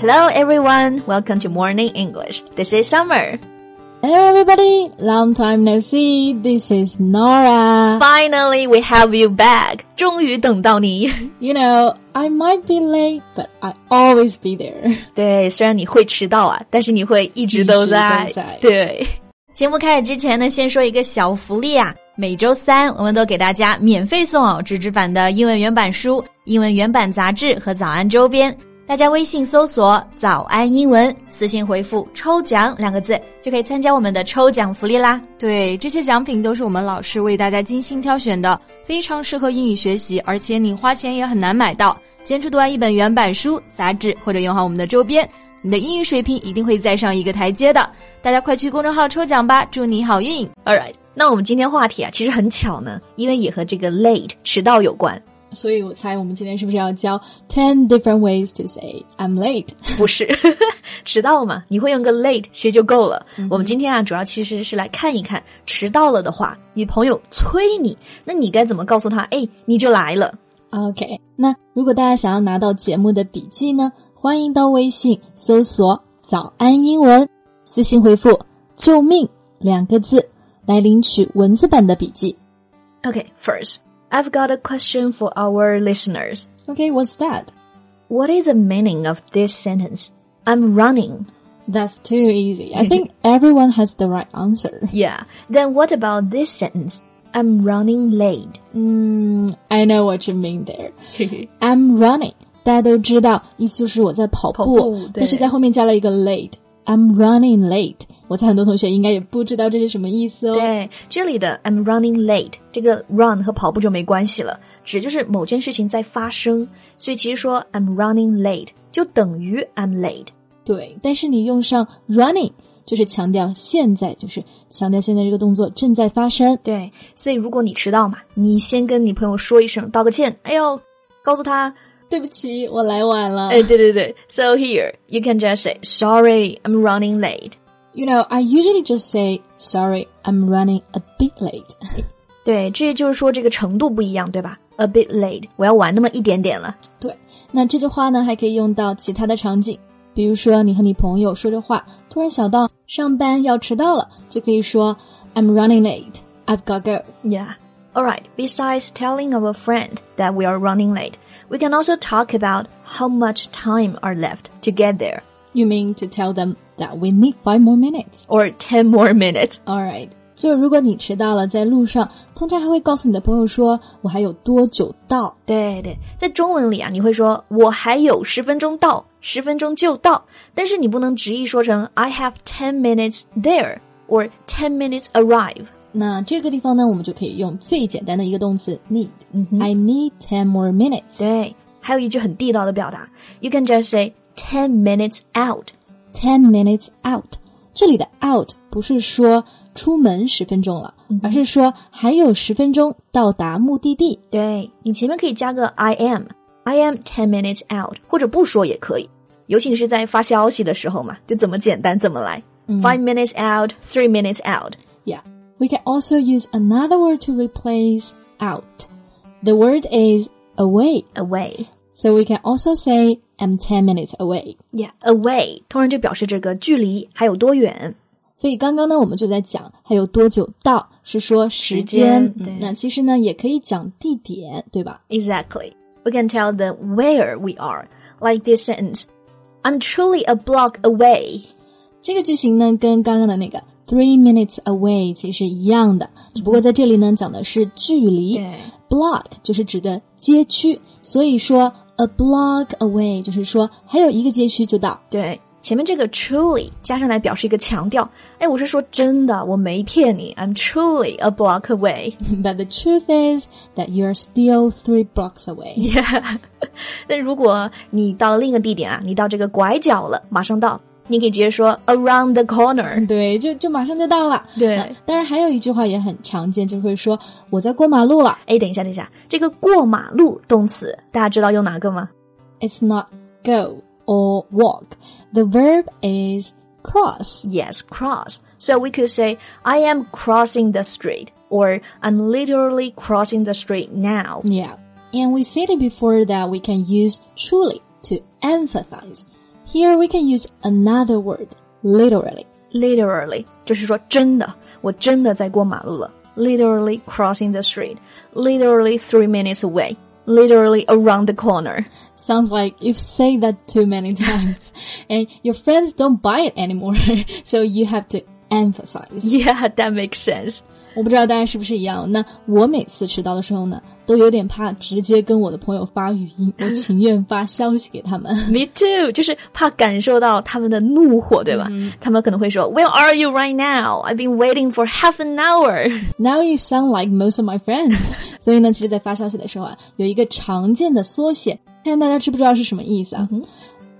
Hello everyone, welcome to Morning English. This is Summer. Hello everybody, long time no see. This is Nora. Finally, we have you back. 终于等到你。You know, I might be late, but I always be there. 对，虽然你会迟到啊，但是你会一直都在。一直都在对。节目开始之前呢，先说一个小福利啊。每周三，我们都给大家免费送哦纸质版的英文原版书、英文原版杂志和早安周边。大家微信搜索“早安英文”，私信回复“抽奖”两个字，就可以参加我们的抽奖福利啦。对，这些奖品都是我们老师为大家精心挑选的，非常适合英语学习，而且你花钱也很难买到。坚持读完一本原版书、杂志，或者用好我们的周边，你的英语水平一定会再上一个台阶的。大家快去公众号抽奖吧，祝你好运！All right，那我们今天话题啊，其实很巧呢，因为也和这个 late 迟到有关。所以我猜我们今天是不是要教 ten different ways to say I'm late？不是，迟到嘛，你会用个 late 其实就够了。我们今天啊，主要其实是来看一看，迟到了的话，你朋友催你，那你该怎么告诉他？哎，你就来了。OK，那如果大家想要拿到节目的笔记呢，欢迎到微信搜索“早安英文”，私信回复“救命”两个字来领取文字版的笔记。Okay, first, I've got a question for our listeners. OK，what's、that? What is the meaning of this sentence? I'm running. That's too easy. I think everyone has the right answer. Yeah. Then what about this sentence? I'm running late. 嗯，I know what you mean there. I'm running，大家都知道，意思就是我在跑步，跑步对但是在后面加了一个 late。 I'm running late。我猜很多同学应该也不知道这是什么意思哦。对，这里的 I'm running late，这个 run 和跑步就没关系了，指就是某件事情在发生，所以其实说 I'm running late 就等于 I'm late。对，但是你用上 running，就是强调现在，就是强调现在这个动作正在发生。对，所以如果你迟到嘛，你先跟你朋友说一声，道个歉，哎呦，告诉他，对不起，我来晚了。哎，对对对，So here you can just say sorry, I'm running late。 You know, I usually just say sorry, I'm running a bit late. 对，这就是说这个程度不一样，对吧？A bit late，我要晚那么一点点了。对，那这句话呢，还可以用到其他的场景，比如说你和你朋友说着话，突然想到上班要迟到了，就可以说 I'm running late, I've got to go. Yeah. All right. Besides telling our friend that we are running late, we can also talk about how much time are left to get there, You mean to tell them that we need five more minutes? or ten more minutes. All right. 就如果你迟到了，在路上，通常还会告诉你的朋友说我还有多久到。对对，在中文里啊，你会说我还有十分钟到，十分钟就到，但是你不能直译说成 I have ten minutes there or ten minutes arrive。 那这个地方呢，我们就可以用最简单的一个动词 need。I need ten more minutes. 对，还有一句很地道的表达，You can just say ten minutes out。Ten minutes out，这里的 out 不是说出门十分钟了，而是说还有十分钟到达目的地。对你前面可以加个 I am，I am ten minutes out，或者不说也可以。尤其是在发消息的时候嘛，就怎么简单怎么来。Five minutes out, three minutes out。Yeah, we can also use another word to replace out. The word is away, Away, so we can also say I'm ten minutes away. yeah, away，通常就表示这个距离还有多远。所以刚刚呢，我们就在讲还有多久到，是说时时间。间对嗯那其实呢，也可以讲地点，对吧？ Exactly. We can tell them where we are, like this sentence. I'm truly a block away. 这个句型呢，跟刚刚的那个 three minutes away 其实是一样的，只不过在这里呢讲的是距离。对 block 就是指的街区，所以说 a block away 就是说还有一个街区就到。对，前面这个 truly 加上来表示一个强调。哎，我是说真的，我没骗你。I'm truly a block away. But the truth is that you're still three blocks away. Yeah. 但如果你到另一个地点啊，你到这个拐角了，马上到，你可以直接说 around the corner。对，就就马上就到了。对那当然还有一句话也很常见，就会说我在过马路了。哎，等一下，等一下，这个过马路动词大家知道用哪个吗？ It's not go or walk. The verb is cross. Yes, cross. So we could say, I am crossing the street, or I'm literally crossing the street now. Yeah. And we said it before that we can use truly to emphasize. Here we can use another word, literally. Literally 就是说真的，我真的在过马路了。Literally crossing the street. Literally three minutes away. Literally around the corner. Sounds like you've said that too many times. and your friends don't buy it anymore. so you have to emphasize. Yeah, that makes sense. 我不知道大家是不是一样。那我每次迟到的时候呢，都有点怕直接跟我的朋友发语音，我情愿发消息给他们。Me too，就是怕感受到他们的怒火，对吧？他们可能会说，Where are you right now? I've been waiting for half an hour. Now you sound like most of my friends。所以呢，其实，在发消息的时候啊，有一个常见的缩写，看看大家知不知道是什么意思啊、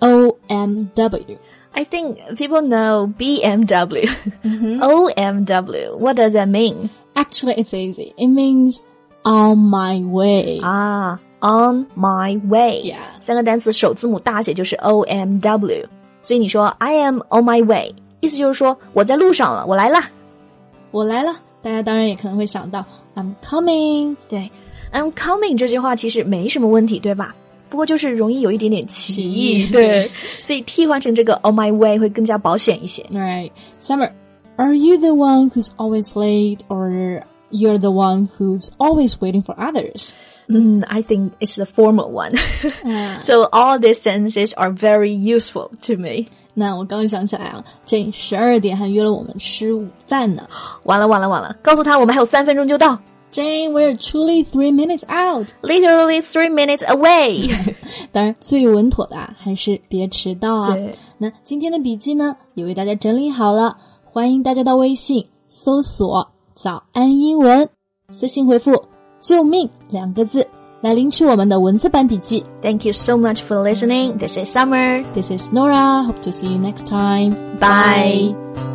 o M W。I think people know BMW. OMW. What does that mean? Actually, it's easy. It means on my way. 啊，on my way. Yeah. 三个单词首字母大写就是 O M W，所以你说 I am on my way，意思就是说我在路上了，我来啦。我来了，大家当然也可能会想到 I'm coming。对，I'm coming 这句话其实没什么问题，对吧？ 不过就是容易有一点点歧义，对，所以替换成这个 on my way 会更加保险一些。Right. Summer, are you the one who's always late or you're the one who's always waiting for others? 嗯，I think it's the formal one. so all these sentences are very useful to me. 那我刚想起来啊，Jane 十二点还约了我们吃午饭呢。完了完了完了，告诉他我们还有三分钟就到 Jane, we're truly three minutes out. ，literally three minutes away 。当然，最稳妥的啊，还是别迟到啊。对那今天的笔记呢，也为大家整理好了，欢迎大家到微信搜索“早安英文”，私信回复“救命”两个字来领取我们的文字版笔记。 Thank you so much for listening. This is Summer. This is Nora. Hope to see you next time. Bye.